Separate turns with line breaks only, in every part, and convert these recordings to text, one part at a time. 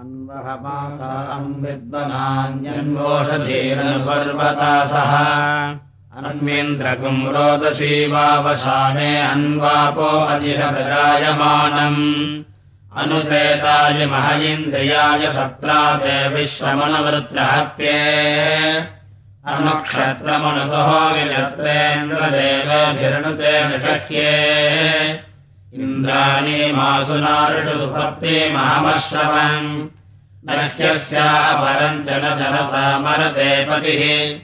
अन्वहमासाम् विद्वनान्यन्वोषधीरपर्वतासः अन्वेन्द्रकुम् रोदसी वावसाने अन्वापो अजिहतजायमानम् अनुतेताय महयिन्द्रियाय सत्राते विश्रमणवृत्रहत्ये। अनुक्षत्रमनुसहो विचत्रेन्द्रदेवभिरणुते निषह्ये इन्द्राणी मासुनारुषु सुपत्ति महमश्रवम्। नह्यस्यापरम् च न चरसामरते पतिः।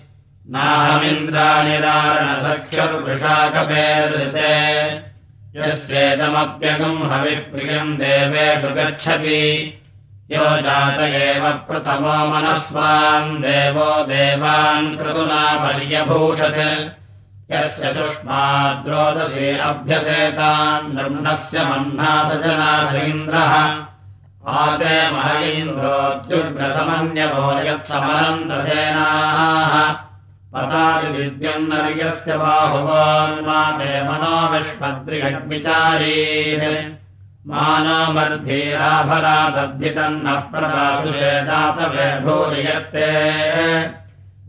नाहमिन्द्राणिरारणसख्युर्वृषाकपेर्ते यस्येदमप्यगम् हविः प्रियम् देवेषु गच्छति। यो जात एव प्रथमो मनस्वान्। देवो देवान् क्रतुना पर्यभूषत् यस्य सुष्माद्रोदसी अभ्यसेतान् नृम्णस्य मह्नासजनासीन्द्रः आते महयीन्द्रोऽत्युग्रसमन्यभो यत्समनन्दसेनाः पतादिविद्यन्नर्यस्य बाहुवान्माते मनोविष्मद्रिगग्विचारीन् मानोमर्धीराभरादद्भितन्नः प्रदासुषेदातवे भूरियत्ते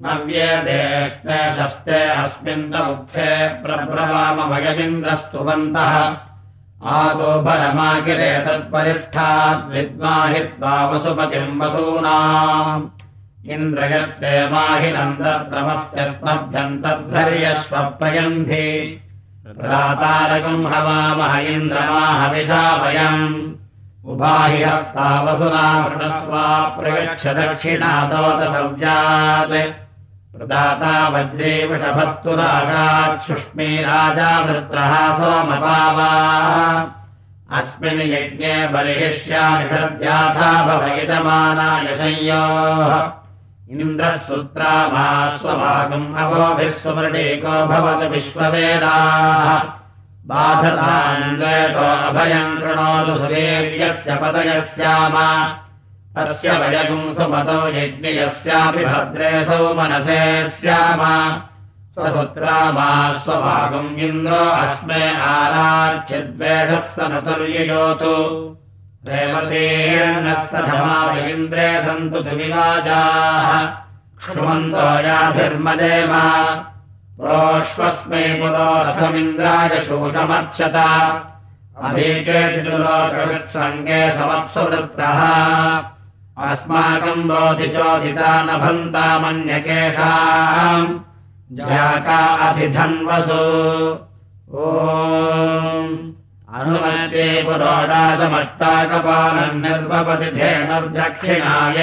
नव्येदेष्टे शस्ते अस्मिन्तमुखे प्रब्रवामभयमिन्द्रस्तुवन्तः आदो भरमागिरे तत्परिष्ठाद्विद्माहित्वा वसुपतिम् वसूनाम्। इन्द्रयत्ते माहिनन्दत्रमस्त्यस्मभ्यम् तद्धर्यश्वप्रयन्धि प्रातारकम् हवामह इन्द्रमाहविषा वयम् उभाहि हस्तावसुना वृणस्वा प्रयच्छ दक्षिणादोदसव्यात् प्रदाता वज्रे वृषभस्तु राजाच्छुष्मी राजा वृत्रः सोमपावा। अस्मिन् यज्ञे बलिहिष्यानि सद्याथा भवयजमानाय संयोः इन्द्रः सुत्रा अवोभिः सुमृडेको भवतु विश्ववेदाः। बाधतान्वेषो अभयम् कृणोतु सुवीर्यस्य पदयस्याम तस्य वयगुम् सुमतो यज्ञयस्यापि भद्रेऽसौ मनसे स्याम। स्वसुत्रा स्वभागम् इन्द्रो अस्मे आराच्यद्वेधः स न तुर्ययोतु। रेवतेर्नः सधमाविन्द्रे सन्तु द्विवाजाः। श्रुमन्तो याभिर्मदेम। प्रोष्वस्मै पुरो रथमिन्द्राय शोषमर्चत। अभीके चितुलोकवित्सङ्गे समत्सुवृत्तः अस्माकम् बोधिचोदिता न भन्तामन्यकेषाम् जाका अधिधन्वसु ओ अनुमते पुरोडासमष्टाकपालम् निर्वपति धेनुर्दक्षिणाय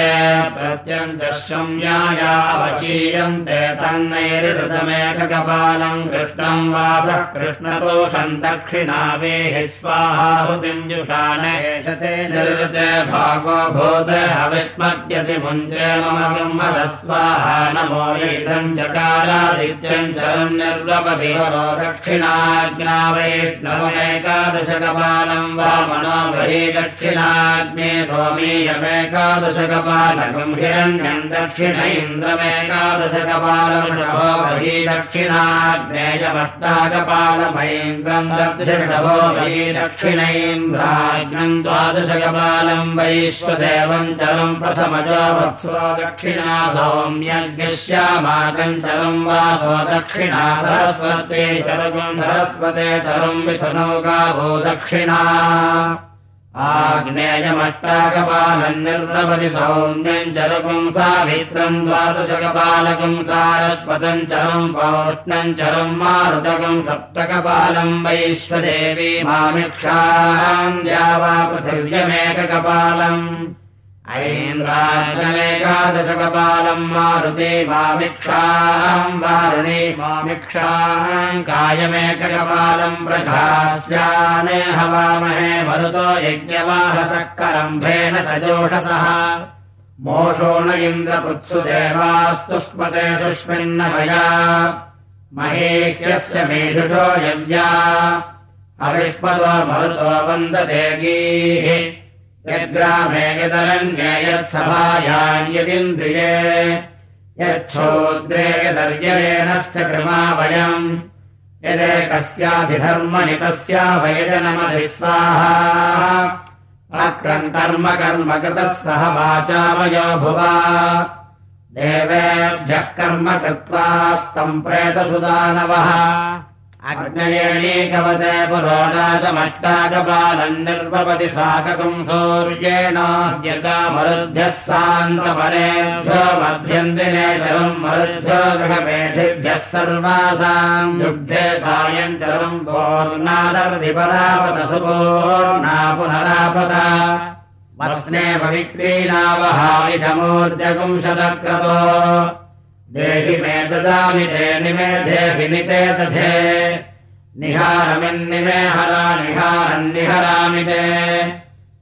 प्रत्यञ्जशम्यायावशीयन्ते तन्नैरिदमेकपालम् कृष्णम् वासः कृष्णतोषम् दक्षिणावेः स्वाहाहुतिम् जुषाणेशते निर्गते भागो भूत हविष्मत्यसि मुञ्चे मम ब्रह्मदस्वाहा नमो इदम् चकारादित्यम् चरम् निर्वपति परो दक्षिणाज्ञा वैष्णवमेकादशकपालम् वा मनो बहि दक्षिणाग्ने सोमीयमेकादशकपालकम् हिरण्यम् दक्षिण इन्द्रमेकादशकपालम् शभो बहि दक्षिणाग्नेयमष्टाकपालमैन्द्रम् दक्षिणभो बहि दक्षिणैन्द्राग्नम् द्वादशकपालम् वैश्वदेवम् चलम् प्रथमजो दक्षिणा सरस्वते चलम् विसनौ गावो आग्नेयमष्टाकपालम् निर्नवति सौम्यम् चरकुम् सावित्रम् द्वादशकपालकम् सारस्वतम् चरम् पौष्णम् चरम् मारुतकम् सप्तकपालम् वैश्वदेवी मामिक्षाम् द्यावा पृथिव्यमेककपालम् ऐन्द्राजमेकादशकपालम् मारुते मामिक्षाम् वारुणे मामिक्षाम् कायमेककपालम् प्रधास्याने हवामहे मरुतो यज्ञवाहसः करम्भेन सजोषसः। मोषो न इन्द्रपृत्सु देवास्तु स्मते सुष्मिन्न मया महेह्यस्य मेधुषो यव्या। अविष्मतो मरुतो वन्दते गीः यद्ग्रामे यदरण्ये यत्सभायाम् यदिन्द्रिये यच्छोद्रे यदर्यलेनश्च कृमा वयम् यदेकस्याधिधर्मणि तस्या अक्रम् कर्म कर्म कृतः सह वाचामयो भुवा। देवेभ्यः कर्म कृत्वा स्तम् प्रेतसुदानवः अग्नयेणीकवते पुरोणाचमष्टाकपालम् निर्वपति साककम् सूर्येणाद्यकामरुद्भ्यः सान्तपरेभ्यो मध्यन्दिनेतरम् मरुद्भ्यो गृहमेधिभ्यः सर्वासाम् युद्धे सायञ्चरम् पूर्णादर्धिपरापत सुपूर्णा पुनरापत वस्ने पविक्रीणावहाविधमूर्जगुंशतक्रतो देहि मे ददामि ते निमेधेऽभिनिते दधे निहारमिन्निमे हरा निहारन्निहरामि ते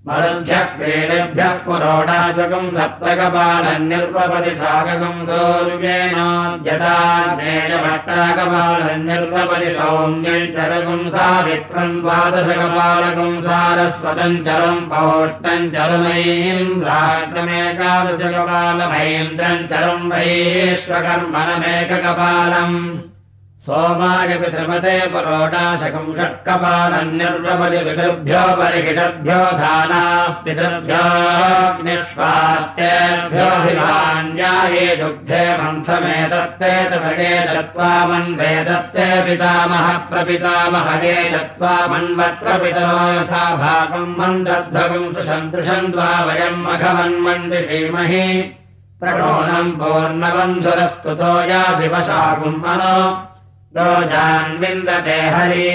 मरुभ्यः क्रीडेभ्यः पुरोडाशकम् सप्तकपालन्निर्वपति साककम् सौर्येणोद्यताज्ञेयभट्टाकपालन्निर्वपति सौम्यञ्चरकम् सावित्रम् द्वादशकपालकम् सारस्वतम् चरम् पौष्टम् चरुमयीम् राष्ट्रमेकादशकपालमैन्द्रम् चरम् वैश्वकर्मणमेककपालम् सोमायपि त्रिमते परोटाशकम् षट्कपालन्यर्वपति पितृभ्यो परिकिटभ्यो धानाः पितृभ्योऽग्निष्वात्येभ्योऽभिमान्याये दुग्धे मन्थमेतत्ते तथगे दत्त्वा मन्वेदत्ते पितामह प्रपितामहगे दत्त्वा मन्वत्रपितरो यथा भागम् मन्दध्वगम् सुसन्दृशम् द्वा वयम् मघमन्मन्दि श्रीमहि प्रणोनम् पूर्णबन्धुरस्तुतो याधिवशाकुम् मनो जान्विन्दते हरी।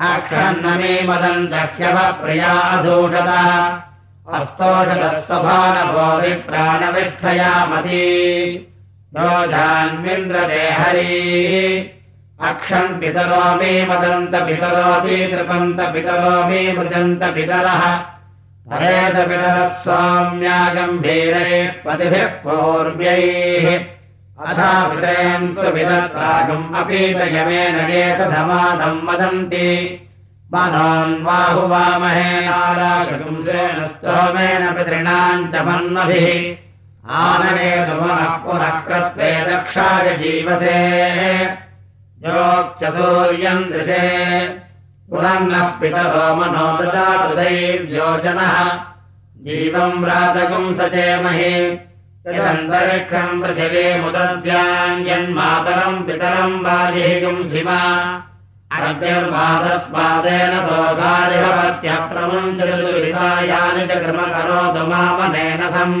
अक्षन्नमी मदन्तह्यवप्रियाधूषता अस्तोषतः स्वभानभो विप्राणविष्ठयामती। दोजान्विन्द्रते हरी। अक्षम् पितरो मे मदन्त पितरोति तृपन्त पितरो मे मृजन्त पितरः। परेतपितरः सौम्यागम्भीरैः पतिभिः पूर्व्यैः अथाभितयम् सुविदत्रागम् अपीतयमेन येतधमादम् वदन्ति। मनोन्वाहुवामहे नाराशकुंसेन स्तोमेन पितॄणाम् च मन्मभिः। मनः पुनः कृत्वे दक्षाय जीवसे। योक्ष सूर्यम् दृशे। पुनर्नः पितरो मनो ददातु दैव्योजनः जीवम् व्रातकम् सचेमहि यदन्तरिक्षम् पृथिवे मुदद्याञ्जन्मातरम् पितरम् वाजिहिगुम् शिवा अग्निर्वादस्पादेन सोगारिभवत्यः प्रमुञ्चतुर्विधायानि च कृमकरोतु मामनेन सम्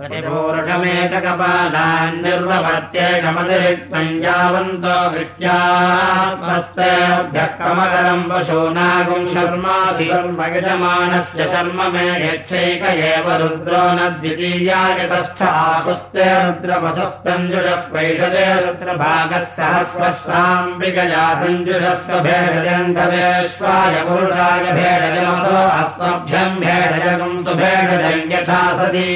प्रतिपूरुषमेककपालान्निर्वपत्येकमतिरिक्तम् यावन्तो हृत्यास्मस्तेभ्यः कमकरम् पशूनागुम् शर्मासि शर्म यजमानस्य शर्म मे यच्छैक एव रुद्रो न द्वितीयायतस्थाकुस्ते रुद्रपसस्तञ्जुषस्वैषदे रुद्रभागः सहस्रश्राम्बिकया तञ्जुषस्वभेषजन्तवेश्वाय पुरुषाय भेषजमसो अस्मभ्यम् भेषजगुम् सुभेषजम् यथा सति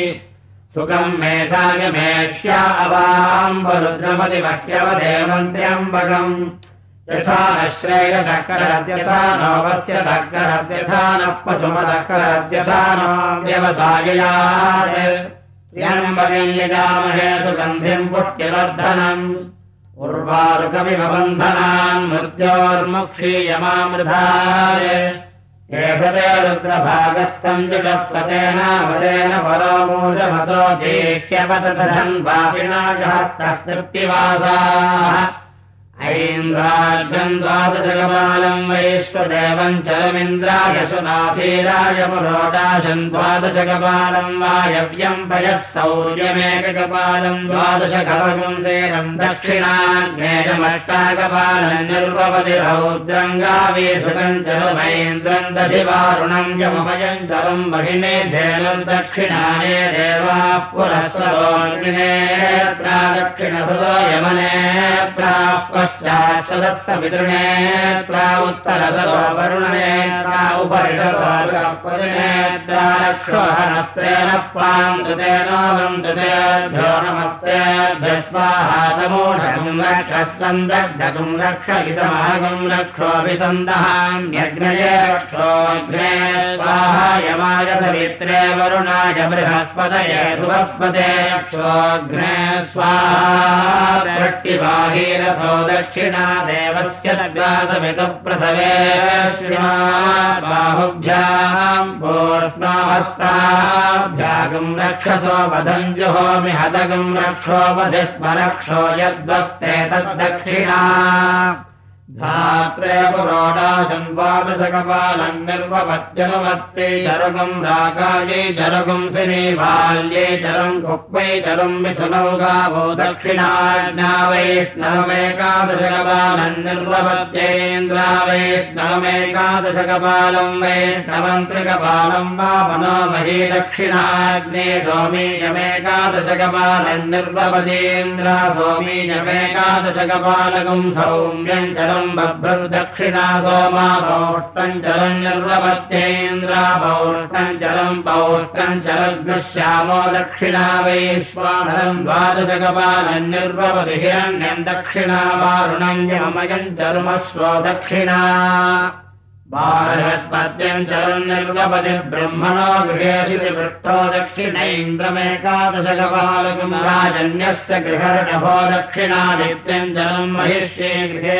सुखम् मेधायमेष्या अवाम्बरुद्रमतिमह्यवदेवन्त्र्यम्बकम् यथा न श्रेयशकरद्यथा नोपस्य सकरद्यथा नः पशुमदकरद्यथा नो व्यवसाययाम्बकम् यजामहे सुगन्धिम् पुष्टिवर्धनम्। उर्वारुकमिव बन्धनान् मृत्योर्मुक्षीयमामृधाय एषते रुद्रभागस्तम् जुषस्पतेन वदेन परोमोजमतो जेह्यपतधन् वापिनागहस्तः कृत्तिवासाः ऐन्द्राग्रम् द्वादशकपालम् वैश्वदेवम् चरमिन्द्राय सुनासीराय पुरोडाशम् द्वादशकपालम् वायव्यम् पयः सौर्यमेककपालम् द्वादशकवगुम् देनम् दक्षिणाग्नेयमष्टाकपालम् निर्वपति रौद्रङ्गावीधृतम् चरुमैन्द्रम् दधिवारुणम् यममयम् चरम् महिने धेनुम् दक्षिणाने देवाः पुरः सरोग्नेत्रा दक्षिणसदो यमनेत्राः पश्चात्सदस्य पितृणेत्रा उत्तरसदो वरुणनेत्रा उपरिषदोनेत्रा रक्षोहनस्तेन पान्तुतेनो बन्धुतेभ्यो नमस्तेभ्य स्वाहा समूढगुम् रक्षः सन्दग्धगुम् रक्ष इदमहगुम् रक्षोऽभिसन्दहाम्यग्नये रक्षोऽग्ने स्वाहा यमाय सवित्रे वरुणाय बृहस्पतये बृहस्पते रक्षोऽग्ने स्वाहा वृष्टिवाहीरथो दक्षिणा गातमितः प्रथमे बाहुभ्याम् वोष्णाहस्ताभ्यागम् रक्षसो वधम् जुहोमि हदगम् रक्षोपधिस्म रक्षो यद्वस्ते तद्दक्षिणा धात्रे पुरोडाशन्वादशकपालम् निर्वपत्यनुमत्ते चरुगम् रागायै चरुगम् सिने बाल्ये चरम् कुक्वै चरुम् मिथुनौ गावो दक्षिणाज्ञा वैष्णवमेकादशकपालम् निर्वपत्येन्द्रा वैष्णवमेकादशकपालम् वैष्णवन्त्रिकपालम् वा मनोमही दक्षिणाग्ने सोमीयमेकादशकपालम् निर्वपदेन्द्रा सोमीयमेकादशकपालकम् सौम्यम् चरम् बभ्रदक्षिणा सोमा पौष्टम् जलम् पौष्टम् चलग्श्यामो दक्षिणा निर्वपति हिरण्यम् दक्षिणा वारुणम् यमयम् चरुमस्वो दक्षिणा बालस्पत्यम् चलम् निर्वपति ब्रह्मणो गृहेऽसिति पृष्ठो दक्षिणैन्द्रमेकादशकपालकम् राजन्यस्य गृहर्णभो दक्षिणादित्यम् जलम् गृहे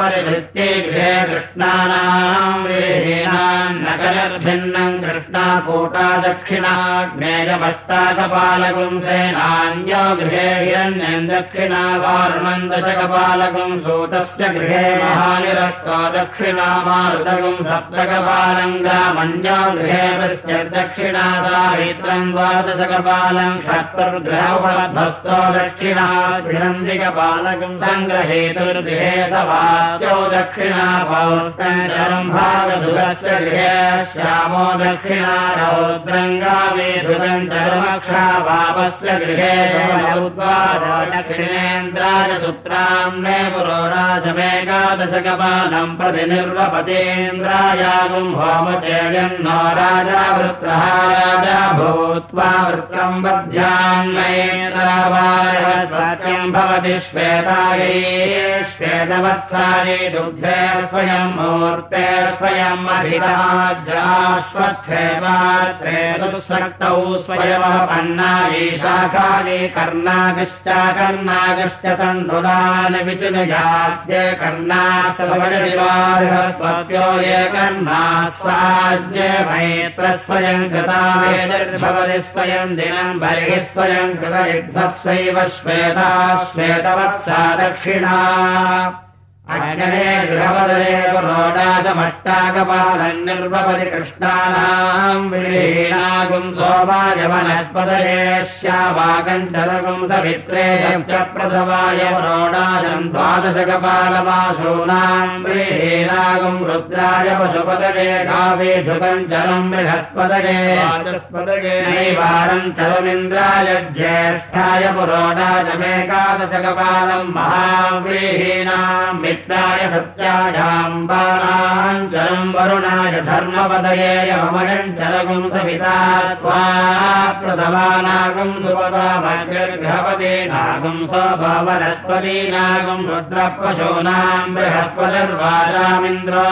परिभृत्ये गृहे कृष्णानाम् रेहीनाम् नगरभिन्नम् कृष्णाकूटा दक्षिणा ज्ञेयमष्टाकपालकम् सेनान्यो गृहे हिरण्यम् दक्षिणा वारुणम् दशकपालकम् सूतस्य गृहे महानिरष्टो दक्षिणा मारुतगम् सप्तकपालम् ग्रामण्यो गृहे प्रत्यर्दक्षिणा दारित्रम् द्वादशकपालम् षट्तर्गृहोपलब्धस्तो दक्षिणा शिरन्दिकपालकम् सङ्ग्रहेतुर्गृहे सवाद्यो दक्षिणा पौष्टम् भागधुरस्य गृहे श्यामो दक्षिणा रौद्रङ्गामेधुरम् चरमक्षा वापस्य गृहे दक्षिणेन्द्राय सूत्राम् प्रतिनिर्वपतेन्द्रायागुम् होमतेजन्नो राजा वृत्रः राजा भूत्वा वृत्तम् बध्यान्मयेन्द्रावायम् भवति श्वेतायै श्वेतवत्सायै दुग्धे स्वयम् मूर्ते स्वयम् अधिराज्राश्वत्थे पात्रे दुःसक्तौ स्वयमपन्नायै शाखायै कर्णागश्चाकर्णागश्च तण्डुलान् विचिनजाद्य कर्णा स्वाद्य मैत्र स्वयम् कृता वेदिर्भवति स्वयम् दिनम् बर्हि स्वयम् कृतरिग्भस्वैव श्वेता श्वेतवत्सा दक्षिणा अग्ने गृहपदले पुरोडाचमष्टाकपालम् निर्वपति कृष्णानाम् विलीनागुम् सोमाय वनस्पदये श्यावागम् चलगुम् सवित्रे च प्रथमाय पुरोडाचम् द्वादशकपालमाशूनाम् विलीनागुम् रुद्राय पशुपदये कावेधुकम् चलम् वाचस्पदये नैवारम् चलमिन्द्राय ज्येष्ठाय पुरोडाचमेकादशकपालम् महाव्रीहीनाम् मित्राय सत्यायाम् बालाञ्चलम् वरुणाय धर्मपदये यमयम् चलगुम् सविता त्वा प्रथमानागम् नागम् रुद्रपशूनाम् बृहस्पतिर्वाजामिन्द्रो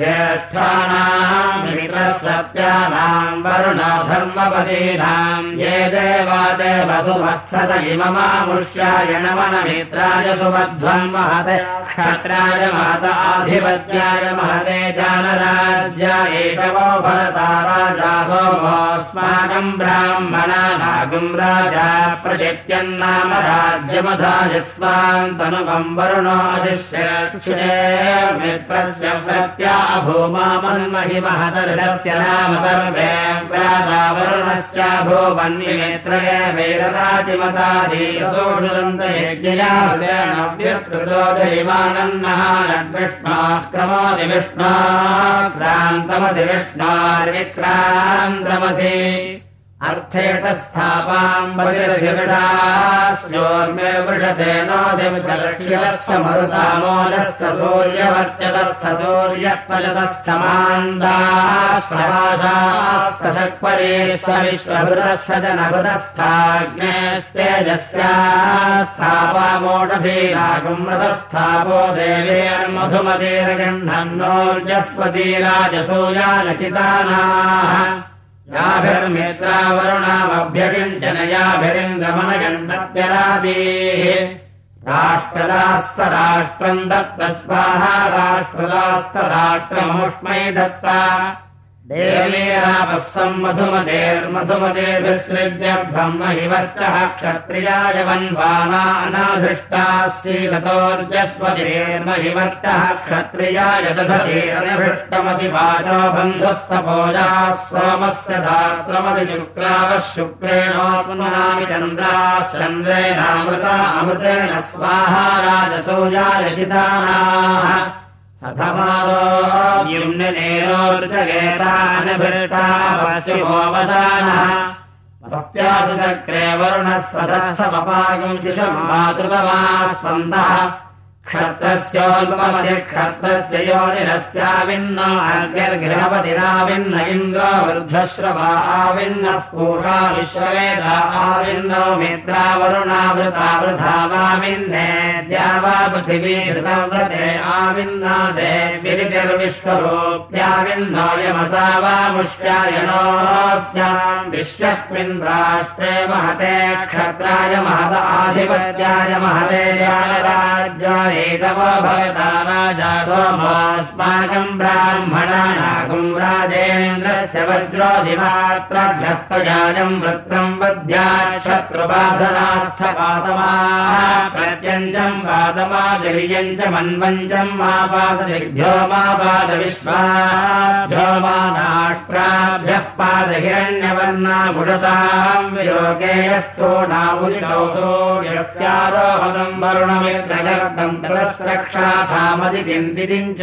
ज्येष्ठानाम् मित्रः सत्यानाम् वरुण धर्मपदीनाम् ये देवा देवसुवस्थत इममामुष्याय नमनमित्राय सुबध्वम् महते क्षत्राय महताधिपत्याय महते जानराज्या एकवो भरता राजा सोमोऽस्माकम् ब्राह्मणा नागम् राजा प्रचित्यन्नाम राज्यमधायस्वान्तनुकम् वरुणोऽधिष्ठे मित्रस्य प्रत्या भूमामन्महि महतर्हस्य नाम सर्वे व्यादावरुणश्च भूवन्यमित्रये वैरराजिमताधीरसोषुदन्तयज्ञया हृदयनव्यकृतो जयमानन्नः नड्विष्णाक्रमोति विष्णाक्रान्तमति विष्णार्विक्रान्तमसि अर्थेतस्थापाम् बलिर्भिविडास्योर्मे वृषसेनोऽधिमितलक्ष्यस्थमरुतामोदस्थ सूर्यवर्त्यतस्थ सूर्यपजतस्थमान्दाश्रवाशास्तशक्परेष्वविश्वभृतस्थ जनभृतस्थाग्नेस्तेजस्यास्थापामोषधीरागुमृतस्थापो याभिर्मित्रावरुणामभ्यगिञ्जनयाभिरिन्द्रमनगण्डत्यरादेः राष्ट्रदास्तराष्ट्रम् दत्तस्वाहा राष्ट्रदास्तराष्ट्रममुष्मै दत्ता मधुमतेर्मधुमतेभिसृज्यध्वम् महिवर्तः क्षत्रियाय वन्वानानाधृष्टास्यीलतोर्जस्वतेर्महिवर्तः क्षत्रियाय दधतेर्निभृष्टमसि वाचो बन्धुस्तपोजाः सोमस्य धात्रमति शुक्रावः शुक्रेणोत्मनामि चन्द्राश्चन्द्रेणामृता अमृतेन स्वाहा राजसौजायजितानाः ्यासुचक्रे वरुणस्वतस्थमपागम् शिशम् मातृतमा स्पन्दः क्षत्रस्योल्पमसि क्षत्रस्य योनिरस्याविन्न अर्घ्यर्गृहपतिराविन्न इन्द्रो वृद्धश्रवा आविन्नः पूषा विश्ववेदा वृथा वाविन्ने द्यावा पृथिवी धृतव्रते आविन्ना देव्यतिर्विश्वरूप्याविन्नो यमसा वा मुष्यायणोऽस्याम् विश्वस्मिन् राष्ट्रे महते क्षत्राय महद आधिपत्याय महते राज्याय वेदवो भवता राजा सोमोऽस्माकम् ब्राह्मणानागुम् राजेन्द्रस्य वज्रोधिमात्रभ्यस्पजाजम् वृत्रम् वध्याक्षत्रुपासनास्थपातमाः प्रत्यञ्जम् पादमादिर्यम् च मन्वञ्चम् मा पाददिग्भ्यो मा पादविश्वाभ्यो मा नाट्राभ्यः पादहिरण्यवर्णा पुरताम् विलोकेयस्थो नामुदिकौतो यस्यारोहणम् वरुणमित्रगर्दम् रक्षासामदितिम् च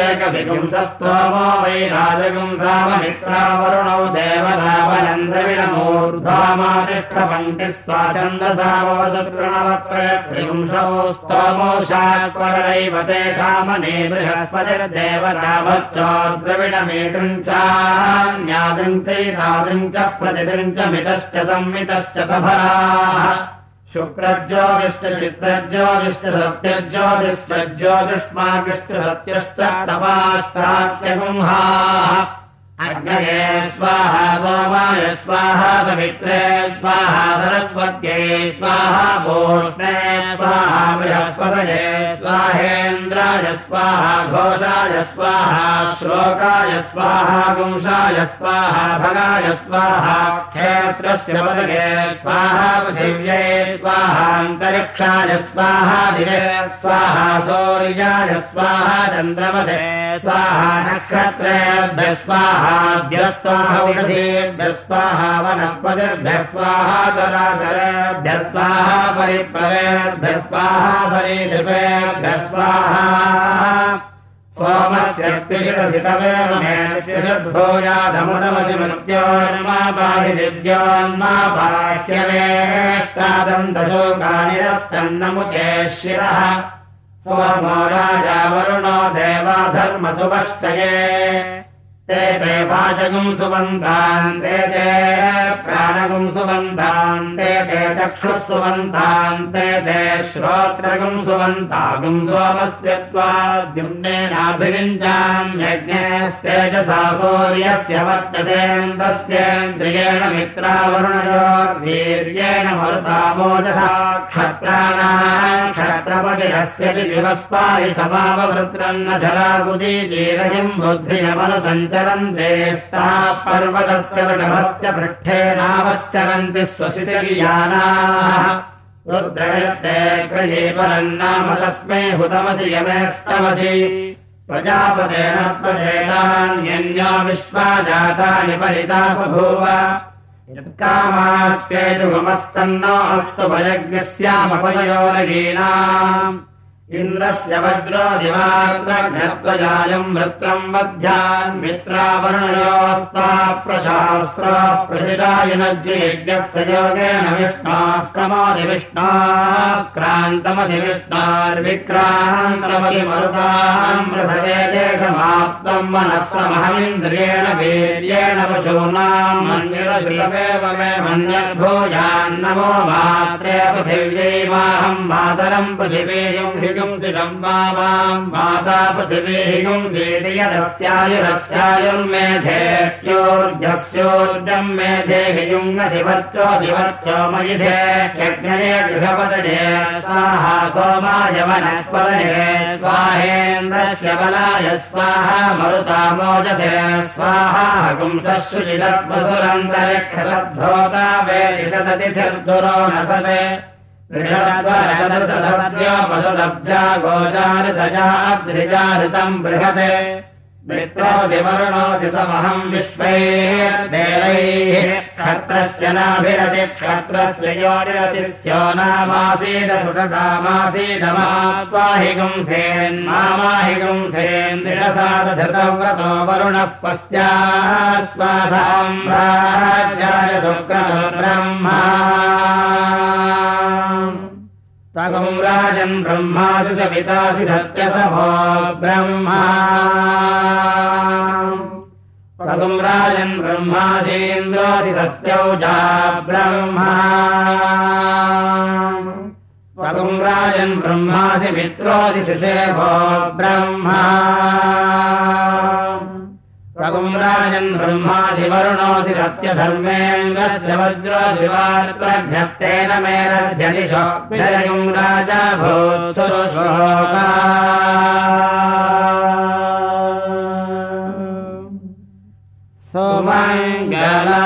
ेकविपुंसस्तोमो वै राजगुंसाममित्रावरुणौ देवतावनन्द्रविणमूर्ध्वामातिष्ठपङ्क्तिस्त्वा छन्दसामवदृणवत्रिपुंसौ स्तोमो शाक्वरैव ते सामने बृहस्पतिर्देवताभच्चोद्रविणमेतृम् चान्यादृम् चैतादृम् च प्रतिदृम् च मितश्च संमितश्च सभराः शुक्रज्योतिश्च चित्रज्योतिश्च अग्नये स्वाहा सोमाय स्वाहा समित्रे स्वाहा सरस्वत्यै स्वाहा भूष्णे स्वाहा बृहस्पतये स्वाहेन्द्राय स्वाहा घोषाय स्वाहा श्लोकाय स्वाहा गुंशाय स्वाहा भगाय स्वाहा क्षेत्रस्य पदगे स्वाहा पृथिव्यै स्वाहान्तरिक्षाय स्वाहा दिवे स्वाहा सौर्याय स्वाहा चन्द्रमसे स्वाहा नक्षत्रेभ्य स्वाहा स्वाहा वनस्पतिर्भ्यः स्वाहा कराचरेभ्यः स्वाहा सोमस्यत्युजितसितमेव भोजाधमुदमसि मृत्योन्मापाहि दिव्योन्मा बाह्यवेष्टादन्तशोकानिरस्तन्नमुचे शिरः सोमो राजा वरुणो देवाधर्मसुपष्टये ते ते वाचकम् सुबन्धान् ते ते प्राणकम् सुबन्धान् ते ते चक्षुः सुबन्धान् ते ते श्रोत्रकम् सुबन्धागुम् सोमस्य त्वाद्युम्नेनाभिरिञ्जाम् यज्ञेस्तेजसा सूर्यस्य वर्तसेन्द्रस्येन्द्रियेण मित्रावरुणयोर्वीर्येण मरुतामोजसा क्षत्राणाम् क्षत्रपटिरस्य दिवस्पाहि समाववृत्रम् न झरागुदीजीरहिम् बुद्धियमनुसञ्च चरन्ते स्ताः पर्वतस्य रुद्रयत्ते क्रये परन्नाम तस्मै हुतमसि यमेष्टमसि। प्रजापतेन त्वजेतान्यन्यो विश्वा जातानि परिता बभूव। यत्कामास्तेजुगमस्तन्नो अस्तु भयज्ञस्यामपयोरगीनाम् इन्द्रस्य वज्रादिवाग्रघ्नस्त्वजायम् वृत्रम् वध्यान् मित्रावर्णयोस्ता प्रशास्त्र प्रशिरायनज्ययज्ञस्य योगेन विष्णाः क्रमादिविष्णाः क्रान्तमधिविष्णार्विक्रान्तमधिमरुताम् पृथवे देशमाप्तम् मनः समहमिन्द्रियेण वीर्येण पशूनाम् मन्दिरशिलमेव मे मन्यर्भूयान्नमो मात्रे पृथिव्यै माहम् मातरम् पृथिवीयुम् माता पृथिवीहिगुंसीति यदस्यायुरस्यायुर्मेधेत्योर्जस्योर्जम् मेधे हियुङ्गशिवर्चो शिवर्चो मयिधे यज्ञये गृहपदये स्वाहा सोमाय वनस्पदये स्वाहेन्द्रस्य बलाय स्वाहा मरुतामोजसे स्वाहा हकुंसुचिदद्वसुरन्तरिक्षसद्धोता वेदिशदति चर्दुरो न सदे सद्योपसदब्जा गोचारितजा अद्रिजारितम् बृहते मित्रोऽसि वरुणोऽसि समहम् क्षत्रस्य नाभिरति क्षत्रस्य सुषदामासीदमात्वाहि गुंसेन्माहि गुंसेन् दृढसादधृतव्रतो वरुणः पस्त्यास्वासाम् राज्याय सुक्रतो ब्रह्मा तगुम् राजन् ब्रह्मासि पितासि सत्यसभो ब्रह्मा। तगुम् राजन् ब्रह्मासीन्द्रोऽसि सत्यौजा ब्रह्मा। तगुम् राजन् ब्रह्मासि मित्रोऽसि शिशेभो ब्रह्मा राजन् ब्रह्माधिवरुणोऽसि मेरध्यनिशो विजयम् राजा भूत्सुश्लोका सोमङ्गला।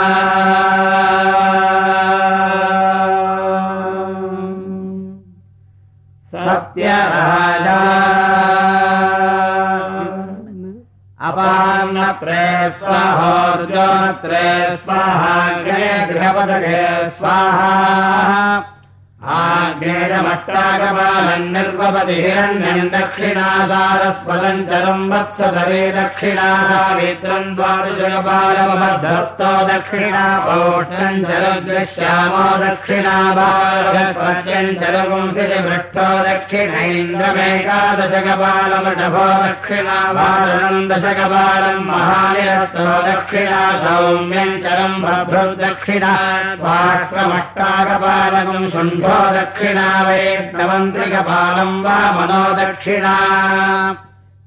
सत्यराजा अपान्नप्रे स्वाहोर्जोनत्रे स्वाहा गृहपदगे स्वाहा आग्नेयमट्टाकपालम् निर्वपति हिरण्यम् दक्षिणासारस्पदम् चरम् वत्सधरे दक्षिणासावित्रम् द्वादशकपालमबद्धस्तो दक्षिणा पौष्णम् चरद्श्यामो दक्षिणाभारस्पत्यम् चरगुंसिपृष्ठो दक्षिणैन्द्रमेकादशकपालमषभो दक्षिणाभारणम् दशकपालम् महानिरस्तो दक्षिणा सौम्यम् चरम् बभ्रुदक्षिणा बाष्पमष्टाकपालकम् शुण्ठो दक्षिणा वैष्णवन्त्रिकपालम् वा मनो दक्षिणा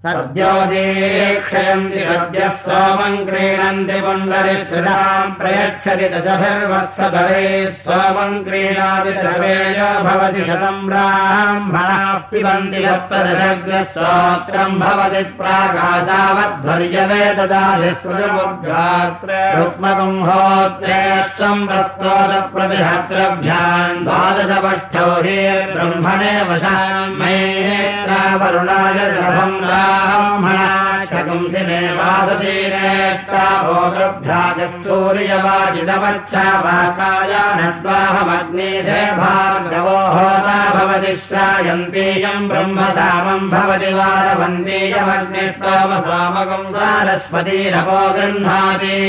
सद्योदीक्षयन्ति सद्यः सोमम् क्रीणन्ति पुण्डरिश्रिताम् प्रयच्छति दशभिर्वत्सधरे सोमम् क्रीणाति सर्वेज भवति शतम् ब्राह्मणाः पिबन्ति सप्तदशग्रस्तोत्रम् भवति ददाति रुक्मकम् होत्रेष्टम् ब्रह्मणे मेत्रावरुणाय रभम् रा ब्राह्मणाशकुंसिने वासशीरेष्टाभोगभ्यागस्थूर्यवाचिदवच्छा वाकायानद्वाहमग्नेधे भार्गवो होता भवति श्रायन्तीयम् ब्रह्मसामम् भवति वारवन्दीयमग्निस्तोमसामकम् सारस्वतीरपो गृह्णाति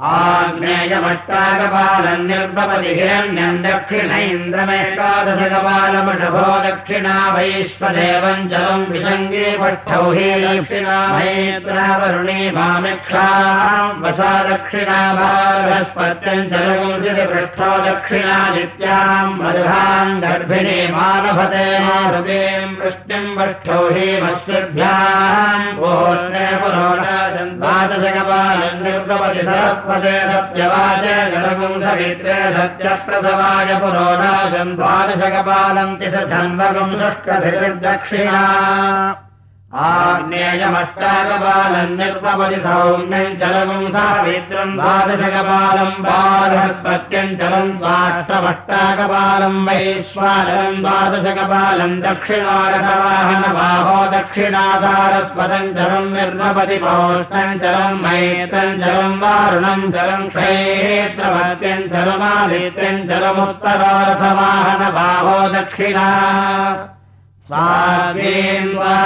आग्नेयमष्टाकपालम् निर्भवति हिरण्यम् दक्षिणैन्द्रमेकादशकपालमषभो दक्षिणा वैश्वदेवम् जलम् विसङ्गे पष्ठौ हि दक्षिणा मैत्रावरुणे मामिक्षाम् वसा दक्षिणा बालस्पत्यम् जलगुंसिति पृष्ठो दक्षिणादित्याम् मदधाम् गर्भिणी मानभते मारुतीम् वृष्टिम् हि मस्तिभ्याम् पूर्णे द्वादशकपालम् निर्भवति सरस्व पदे सत्यवाचे जलगुंसवित्रे सत्यप्रथवाय पुरोडाशम् द्वादशकपालन्ति स धन्वगुम् शुष्कधिर्दक्षिणा आग्नेयमष्टाकपालम् निर्पपति सौम्यम् सावित्रम् द्वादशकपालम् बालहस्पत्यम् चलम् द्वाष्टमष्टाकपालम् वैश्वानरम् द्वादशकपालम् दक्षिणारसवाहनबाहो दक्षिणाधारस्पदम् जलम् निर्मपति पौष्णम् जलम् मैत्रम् जलम् वारुणम् जलम् क्षेत्रभत्यम् जलमादित्यम् जलमुत्तरारसवाहनबाहो दक्षिणा स्वाद्वीन्द्वा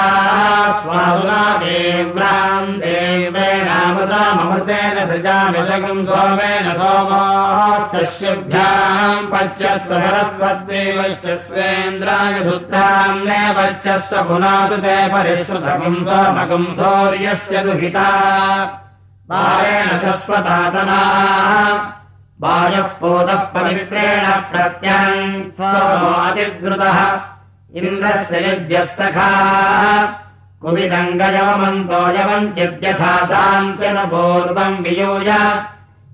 स्वादुना देव्राम् देवेणामृतामृतेन सृजामि सकम् सोमेन सोमोऽस्यभ्याम् पच्यस्व सरस्वद्देवच्चस्वेन्द्राय सुत्राम् ने पच्यस्व पुनातु ते परिश्रुतकम् सोमकम् सौर्यस्य दुहिता। बालेन शश्वतातनाः वायः पोतः पवित्रेण प्रत्यम् स्वतिद्रुतः इन्द्रस्य युज्यः सखाः कुविदङ्गजवमन्तो यवञ्चिद्यथातान्त्यन पूर्वम् वियूय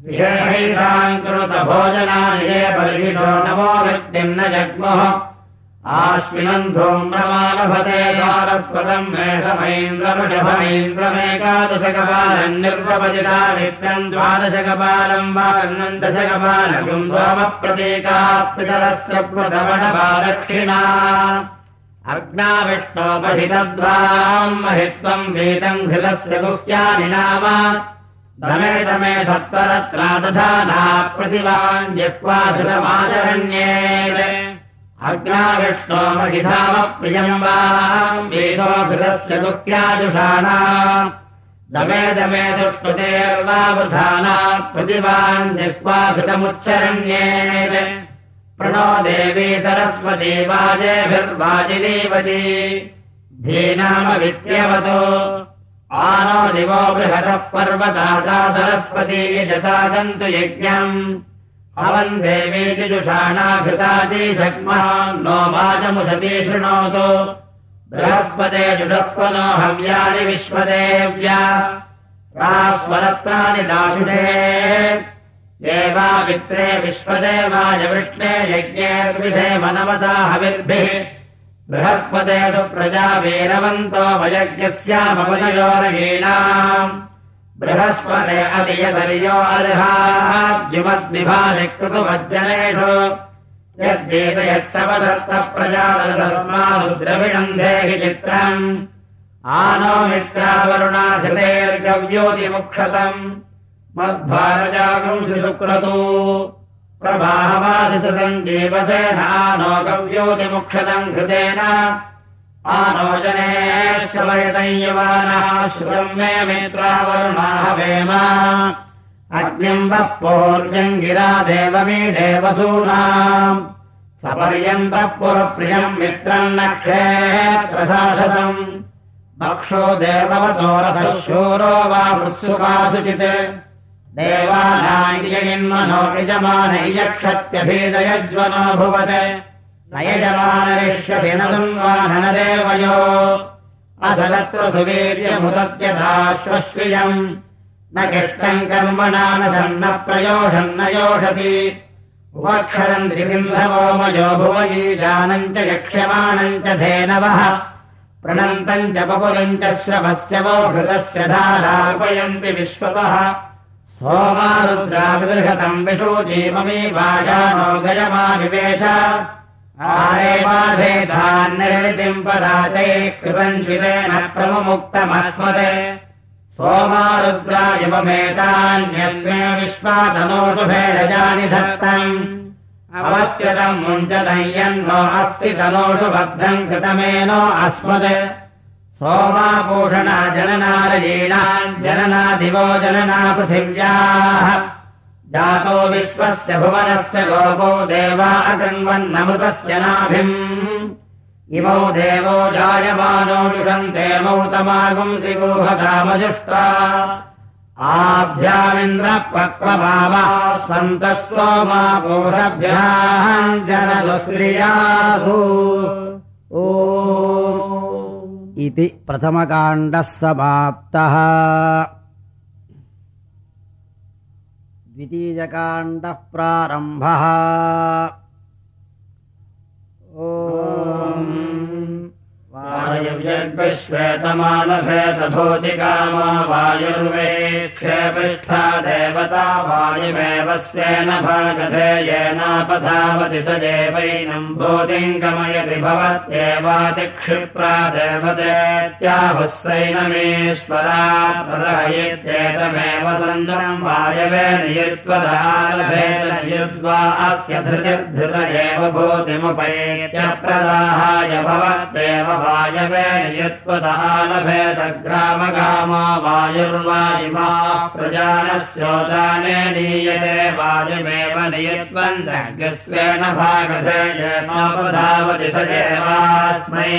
विशेषैषाम् कृतभोजनानि ये परिषो नमो व्यक्तिम् न जग्मुः आश्विनम् धूम्रमालभते सारस्वतम् मेषमैन्द्रमृषभमैन्द्रमेकादशकपालम् निर्वपदिता वित्रम् द्वादशकपालम् वार्णम् दशकपालकम् सोमप्रतीकाः पितरस्त्रप्रथमणपादक्षिणा अग्नाविष्णोपहितद्वाम् महित्वम् वेदम् घृतस्य गुह्यानि नाम दधाना प्रतिवान् जिह्वा धृतमाचरण्ये अग्नाविष्णोमगिधामप्रियम् वा वेदोऽघृतस्य गुह्याजुषाणा दमे दमे सुष्टुतेर्वा वृधाना प्रतिवान् जिह्वा घृतमुच्चरण्येत् प्रणो देवी सरस्वती वाजेभिर्वाजिनीवती धीनामवित्यवतो। आनो दिवो बृहतः पर्वता सरस्वती यजतादन्तु यज्ञम् अवन् देवीति जुषाणाघृताजी शक्मः नो वाचमुषती शृणोतु। बृहस्पते जुषस्वनो हव्यानि विश्वदेव्या। रास्वरत्नानि दाशुषे देवामित्रे विश्वदेवाय वृष्णे यज्ञेर्विधे मनवसा हविर्भिः। बृहस्पते तु प्रजा वीरवन्तो वयज्ञस्यामपदयोरगीणाम् बृहस्पते अधियधर्यो अर्हाद्युमद्विभाति कृतुमज्जनेषु यद्गीत यच्छपदत्तप्रजातस्मादुद्रविणम् देहि चित्रम्। आनो मित्रावरुणाघृतेर्गव्योतिमुक्षतम् मध्वारजागंसि सुक्रतु प्रभावादिसतम् जीवसेन आनो गव्योतिमुक्षतम् घृतेन आनो जनेश्वयतम् युवानः श्रुतम् मे मित्रावरुणाः वेम अग्निम् वः पूर्व्यम् गिरा देवमीडेवसूनाम् सपर्यन्तः पुरप्रियम् मित्रम् नक्षेत्रसाधसम् मक्षो देववतो रथः शूरो वा मृत्सुकासुचित् देवानायन्मनो यजमान इयक्षत्यभेदयज्वनो भुवत् न यजमानरिष्यसि नदम् वा ननदेवयो असदत्र सुवीर्यमुदत्यथाश्वश्रियम् न किष्टम् कर्मणा न सन्न प्रयोषम् न योषति। उपक्षरम् त्रिसिन्धवोमयो भुवयी जानम् च यक्ष्यमाणम् च धेनवः। प्रणन्तम् च पपुलम् च श्रवस्य वो घृतस्य धारापयन्ति विश्वतः। सोमारुद्राविदृहतम् विशोचीममी वाजानो गजमाविवेश आरे बाधेधान्निर्णितिम् पदाचैः कृतम् चिरेण प्रमुक्तमस्मदे सोमारुद्रायममेतान्यस्मे विश्वातनोषु भेडजानि धत्तम् अवस्यतम् मुञ्चतम् यन्नो अस्ति तनोषु बद्धम् कृतमेनो अस्मद्। सोमापूषणा जननारयीणाम् जनना दिवो जनना पृथिव्याः जातो विश्वस्य भुवनस्य गोपो देवा अगृण्वन्नमृतस्य नाभिम्। इमौ देवो जायमानो जुषन्ते मौतमागुंसि गोहतामजुष्टा आभ्यामिन्द्रपक्वभावा सन्तः सोमापूषभ्याम् जनदुस्त्रियासु ओ
इति प्रथमकाण्डः समाप्तः द्वितीयकाण्डः प्रारम्भः ॐ
वायुव्यग्विश्वेतमानभेदभूतिकामा वायुर्वेक्षेपिष्ठा देवता वायुमेव स्वेन भागधे येनापधावति स देवैनम् भूतिम् गमयति भवत्येवातिक्षिप्रा देवतेत्याहुस्सैनमीश्वरा प्रदहयेत्येतमेव सन्दरम् वायवे अस्य धृतिर्धृत एव भूतिमुपैत्यप्रदाहाय भवत्येव वायवे नियुत्वदालभेदग्रामगामा वायुर्वायुमा प्रजानस्योदाने नीयते वायुमेव नियुत्वन्तस्वेन भागधेयेनोपधावति स एवास्मै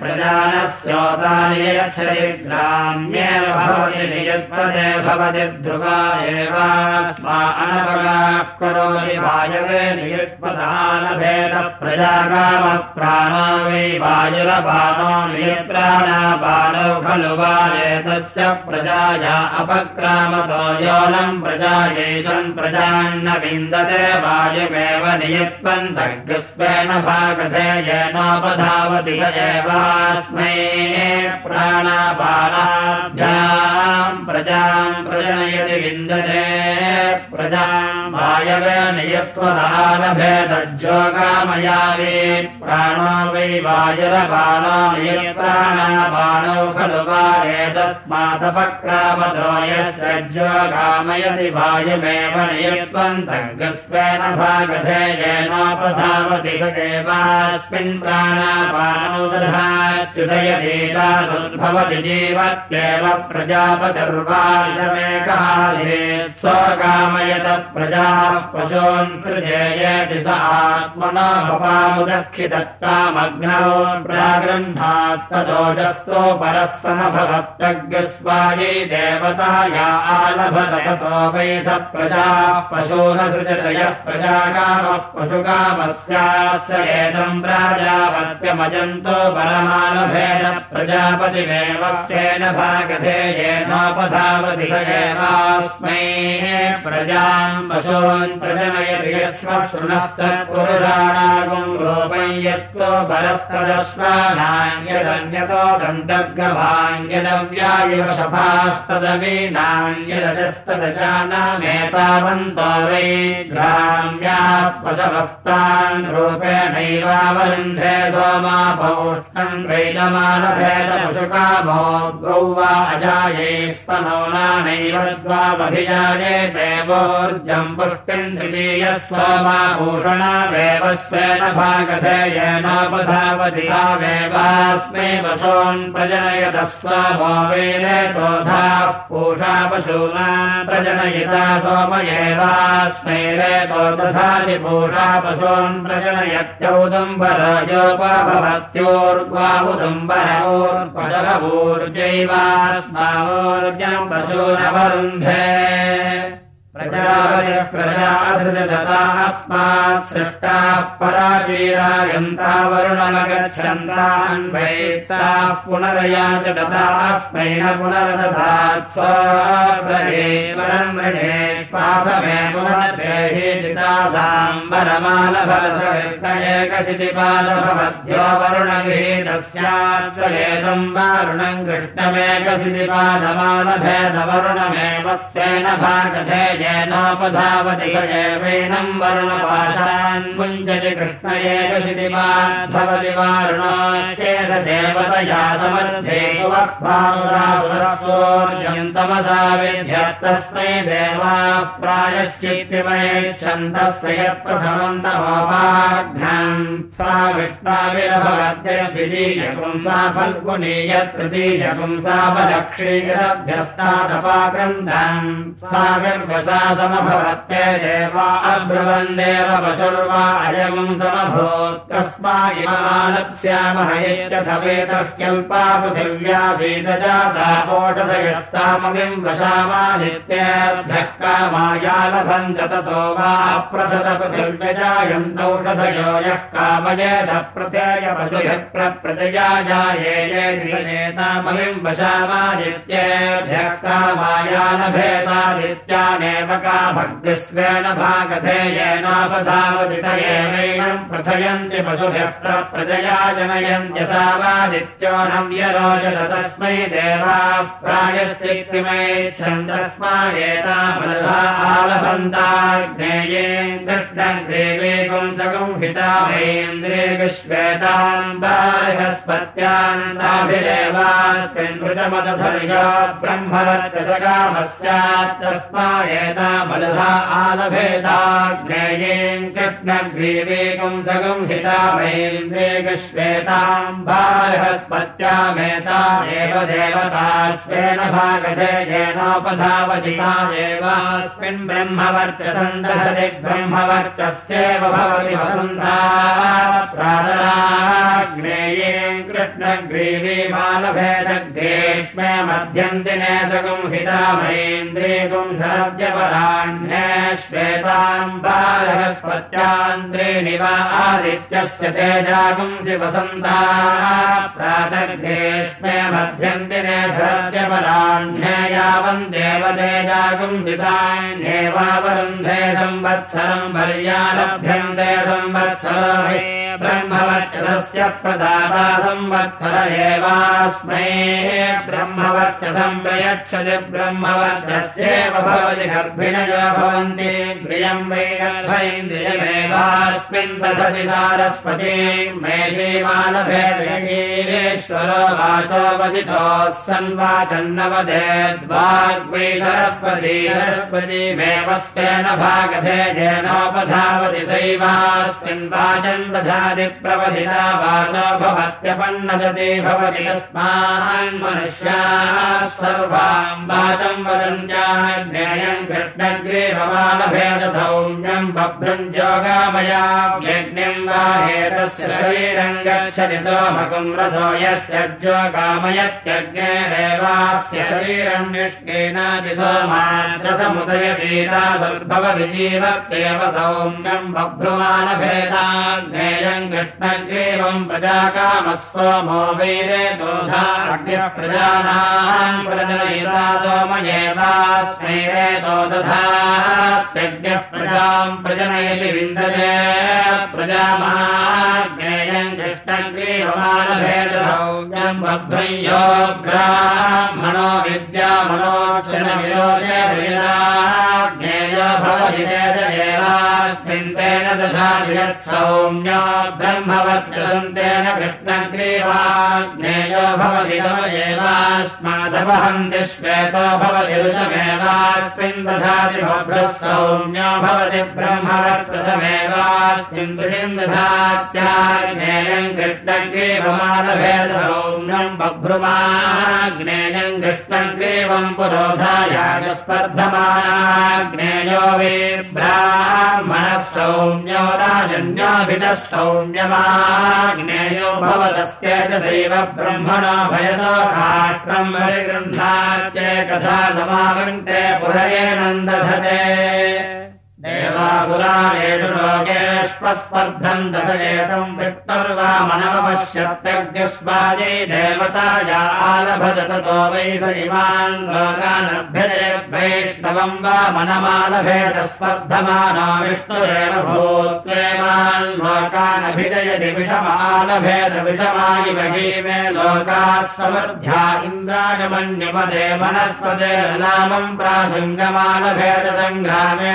प्रजानस्योदानि यच्छति ग्राम्येव भवति नियुत्पदे भवति ध्रुवा एवास्मा अनपगाः करोति वायवे नियुत्पदानभेद प्रजागामः प्राणो वै वायुरपानो नियत्राणापानौ खलु वा प्रजाया अपक्रामतो योनम् प्रजायैषन् प्रजान्न विन्दते वायुमेव नियुत्पन्तग्स्वेन भागधे येनोपधावति स एवास्मै प्राणापानाभ्याम् प्रजाम् प्रजनयति विन्दते प्रजाम् वायवे नियत्वदानभेदज्योगामयावे प्राणो वै वायुरपानो नियत्राणापाणौ खलु वा एतस्मादपक्रामतो यस्य ज्योगामयति वायुमेव प्राणापानौ दधात्युदयदीलासुद्भवति जीवत्येव प्रजापतिर्वायमेकाधेत् स्वकामयत प्रजाः पशून् सृजेयति स आत्मनो भवामुदक्षिदत्तामग्नौ प्रागृह्णात्तदोजस्तो परः समभवत्तज्ञस्वायै देवता या आलभत ततो वै स प्रजाः पशूनसृजत यः प्रजाकामः पशुकामस्यात् स एतम् प्राजापत्यमजन्तो परमालभेद प्रजापतिमेव भागधे एवास्मै प्रजाम् पशून् प्रजनयति यत्स्वशृणस्तत्पुरुषाणागुम् रूपम् यत्तो परस्तदश्वानाङ्यदन्यतो गन्तर्गभाङ्यदव्यायिव शभास्तदवीनाङ्यदजस्तदजानामेतावन्तो वै ग्राम्याः पशवस्तान् रूपेणैवावरुन्धे सोमापौष्णम् वैदमानभेदपशुकामो गौ वा अजायै स्तनो नानैव द्वावभिजाये देवोर्जम् पुष्टिम् तृतीयः सोमाभूषणावेव स्वेन भागधे येनोपधावति यावेवास्मै पशून् प्रजनयतः सोमो वेदेतोधाः पूषा पशूना प्रजनयिता सोम एवास्मै रेतो दधाति पूषा पशून् प्रजनयत्यौदुम्बरयोपाभवत्योर्ग्वाबुदुम्बरवोर्पशवूर्जैवास्मावोर्जनम् पशूनवरुन्धे प्रजापतिः प्रजा असृजता पुनरया सृष्टाः पराजीरायन्ता वरुणमगच्छन्तान्वैताः पुनरयाचदतास्मै न पुनरदधात् स्वृणे स्वाथमे पुनर्देहितासाम्बरमालभरसकृष्णमेकशितिपालभवद्यो वरुणगृहीतस्यात् स एतम् भागधे येनोपधावति स एवैनम् वरुणपाशान् मुञ्जति कृष्णयेकशितिपाद्भवति वारुणोश्चेद देवतया समर्थे सुवर्भावरासुरस्योर्यन्तमसा विध्यर्थस्मै देवाः प्रायश्चित्तिमयच्छन्तस्य यत्प्रथमन्तमोपाघ्नम् सा विष्णाविरभवत्यद्वितीयपुंसा फल्गुनी यत्तृतीयपुंसापलक्षीयभ्यस्तादपाक्रन्दम् सा गर्भसा समभवत्ये देवा अब्रुवन्देव पशुर्वा अयगुम् समभूत् कस्मागिमानप्स्यामह यच्चवेतर्क्यल्पा पृथिव्या सीतजाता पोषधयस्तामगिम् वशामादित्येभ्यः काम कामायालभन्त ततो वा प्रसदपथिर्व्यजायन्तौषधयो यः कामयेद प्रत्यय पशुभिः प्रप्रजया जायेतामहिम् वशामादित्येभ्यः कामायानभेदादित्यानेव कामग्निस्वेन भागधेयेनापधावदित एवैनम् प्रथयन्ति पशुभिः प्रप्रजया जनयन्त्यसावादित्यो न व्यरोचत तस्मै देवाः महेन्द्रे विश्वेताम् बालहस्पत्यान्ताभिरेवास्मिन् मृतमदधर्यो ब्रह्मवर्चसकामस्यात् तस्मादेतामलभा आलभेताग्नेये कृष्णग्रीवे पुंसगुंहिता महेन्द्रे विश्वेताम् बालहस्पत्यामेतामेव देवतास्वेन भागधे येनोपधावधिता एवास्मिन् ब्रह्मवर्चसम् दशति ब्रह्मवर्चस्येव भवति वसन्ता प्रातराग्नेये कृष्णग्रीवी मालभेदग्रेष्मे मध्यन्तिने सगुंहिता महेन्द्रे पुंसरद्यपराह्णे श्वेताम् बालहस्पत्यान्द्रे निवा आदित्यस्य तेजागुंसि वसन्ता प्रातग्रेष्मे मध्यन्तिने शरद्यपराह्णे यावन् देवतेजागुंसितान्येवावरुन्धे संवत्सरम् पर्यालभ्यन्ते संवत्सरो ब्रह्मवर्चसस्य प्रदाता संवत्सर एवास्मै। ब्रह्मवर्चसम् प्रयच्छति ब्रह्मवर्चस्येव भवति गर्भिणयो भवन्ति। प्रियम् वै गर्भैन्द्रियमेवास्मिन् दधति सारस्वती मेधीमानभेदेश्वरो वाचोपदितोः सन्वाचन्नवधेद्वाग्वै सरस्वती सरस्वतीमेवस्तेन भागधे येनोपधावति सैवास्मिन् वाचम् दधाति प्रवधिता वाचो भवत्यपन्नदति भवति तस्मान् मनुष्याः सर्वाम् वाचम् वदन्त्याज्ञेयम् कृष्णग्रीवमानभेदसौम्यम् बभ्रम् जोगामया वा एतस्य शरीरम् गच्छति सोमकुम् रसो यस्य जोगामयत्यज्ञेरेवास्य शरीरम् निष्केनाति सोमाद्रसमुदयतीरासुर्भवति जीवत्येव सौम्यम् बभ्रुमानभेदाज्ञेयम् कृष्णग्रीवम् प्रजाकामः सोमो दोधाग्निः प्रजानाम् प्रजनयिता सोमयेवास्मै रेतो दधात्यज्ञः प्रजाम् प्रजनयति विन्दते प्रजामाज्ञेयम् कृष्णग्रीवमानभेदसौम्यम् बभ्रयो ब्राह्मणो विद्यामनोक्षणविरोधेयो भवति चेदेवास्मिन् तेन दशाति यत्सौम्यो ब्रह्मवत्यन्तेन कृष्णग्रीवाग्नेयो भवति एवास्मादवहन्ति श्वेतो भवति ऋतमेवास्मिन् दधाति भद्रः सौम्यो भवति ब्रह्मवर्तमेवास्मिन् ऋषिम् दधात्याग्नेयम् कृष्णग्रीवमानभेदसौम्यम् बभ्रुमाग्नेयम् कृष्णग्रीवम् पुरोधायागस्पर्धमानाग्नेयो वे ब्राह्मणः सौम्यो राजन्योभितः सौम्यमाग्नेयो भवतस्तेजसैव ब्रह्मणो भयतो राष्ट्रम् परिगृह्णात्ये कथा समावन्ते पुरयेनन्दधते देवासुरालेषु लोकेष्वस्पर्धम् दशजेतम् विष्णुर्वा मनमपश्यत्यग्निस्वायै देवताया आलभत ततो इमान् लोकानभ्यजेद्वैष्णवम् वा मनमालभेद स्पर्धमानो विष्णुरेव भूत्वेमान् लोकानभिजयति विषमालभेद विषमायि महीमे लोकाः समर्थ्या इन्द्राय मन्यमदे वनस्पते नामम् प्रासङ्गमालभेद सङ्ग्रामे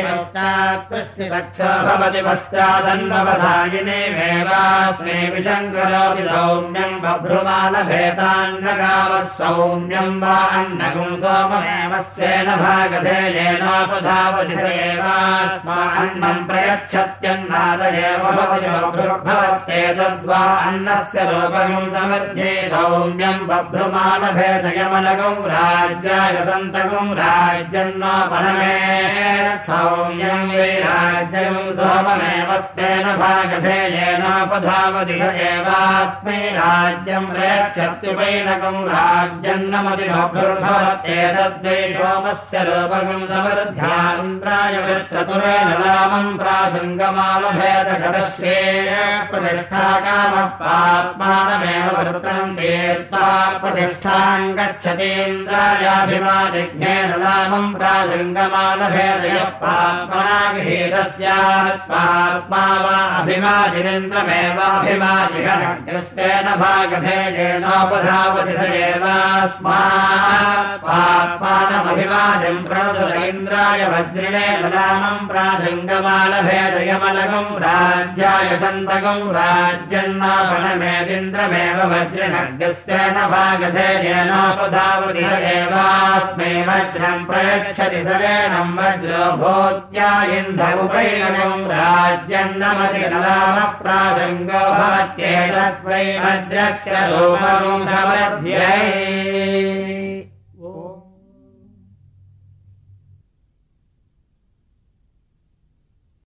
पश्चात्कृष्टि सख्यो भवति पश्चादन्वधायिनेमेवास्मे विशङ्करोति सौम्यम् बभ्रुमालभेतान्नगामः सौम्यम् वा अन्नगुम् सोममेव स्वेन भागधेयेनोपधावति स एवास्मा अन्नम् प्रयच्छत्यन्नाद एव भवति बभ्रुर्भवत्येतद्वा अन्नस्य रूपगम् समर्थे सौम्यम् बभ्रुमालभेदयमलगम् राज्याय सन्तगम् राज्यन्नोपनमे सौम्यम् वै राज्यम् सोममेव स्वेन भागधेयेनोपधावति एवास्मै राज्यम् प्रयच्छत्युपैनकम् राज्यन्नमति बभ्रुर्भवत्येतद्वै सोमस्य रूपगम् समर्थ्यान्द्राय वृत्रतुरेण रामम् प्रासङ्गमालभेदघटस्ये प्रतिष्ठाकामः पात्मानमेव वृत्रम् तीर्त्वा प्रतिष्ठाम् गच्छतीन्द्रायाभिमादिघ्नेन रामम् प्रासङ्गमालभेदयः पात्मनागृहीतस्यात् पात्मा वा अभिमादिरेन्द्रमेवाभिमादिघस्तेन भागधेयेनोपधावति स एवास्मात् पात्मानमभिमादिम् प्रणुतैन्द्राय वज्रिणे ललामम् प्रासङ्गमालभेदयमलगम् राज्याय सन्तकम् राज्यन्नापणमेदिन्द्रमेव स एवास्मै वज्रम् प्रयच्छति सरेणम् वज्रो भूत्या इन्धमुपैनकम् राज्यन्नमति नलाम प्रासङ्गो भवत्येतद्वै वज्रस्य रूपम् समर्ध्यै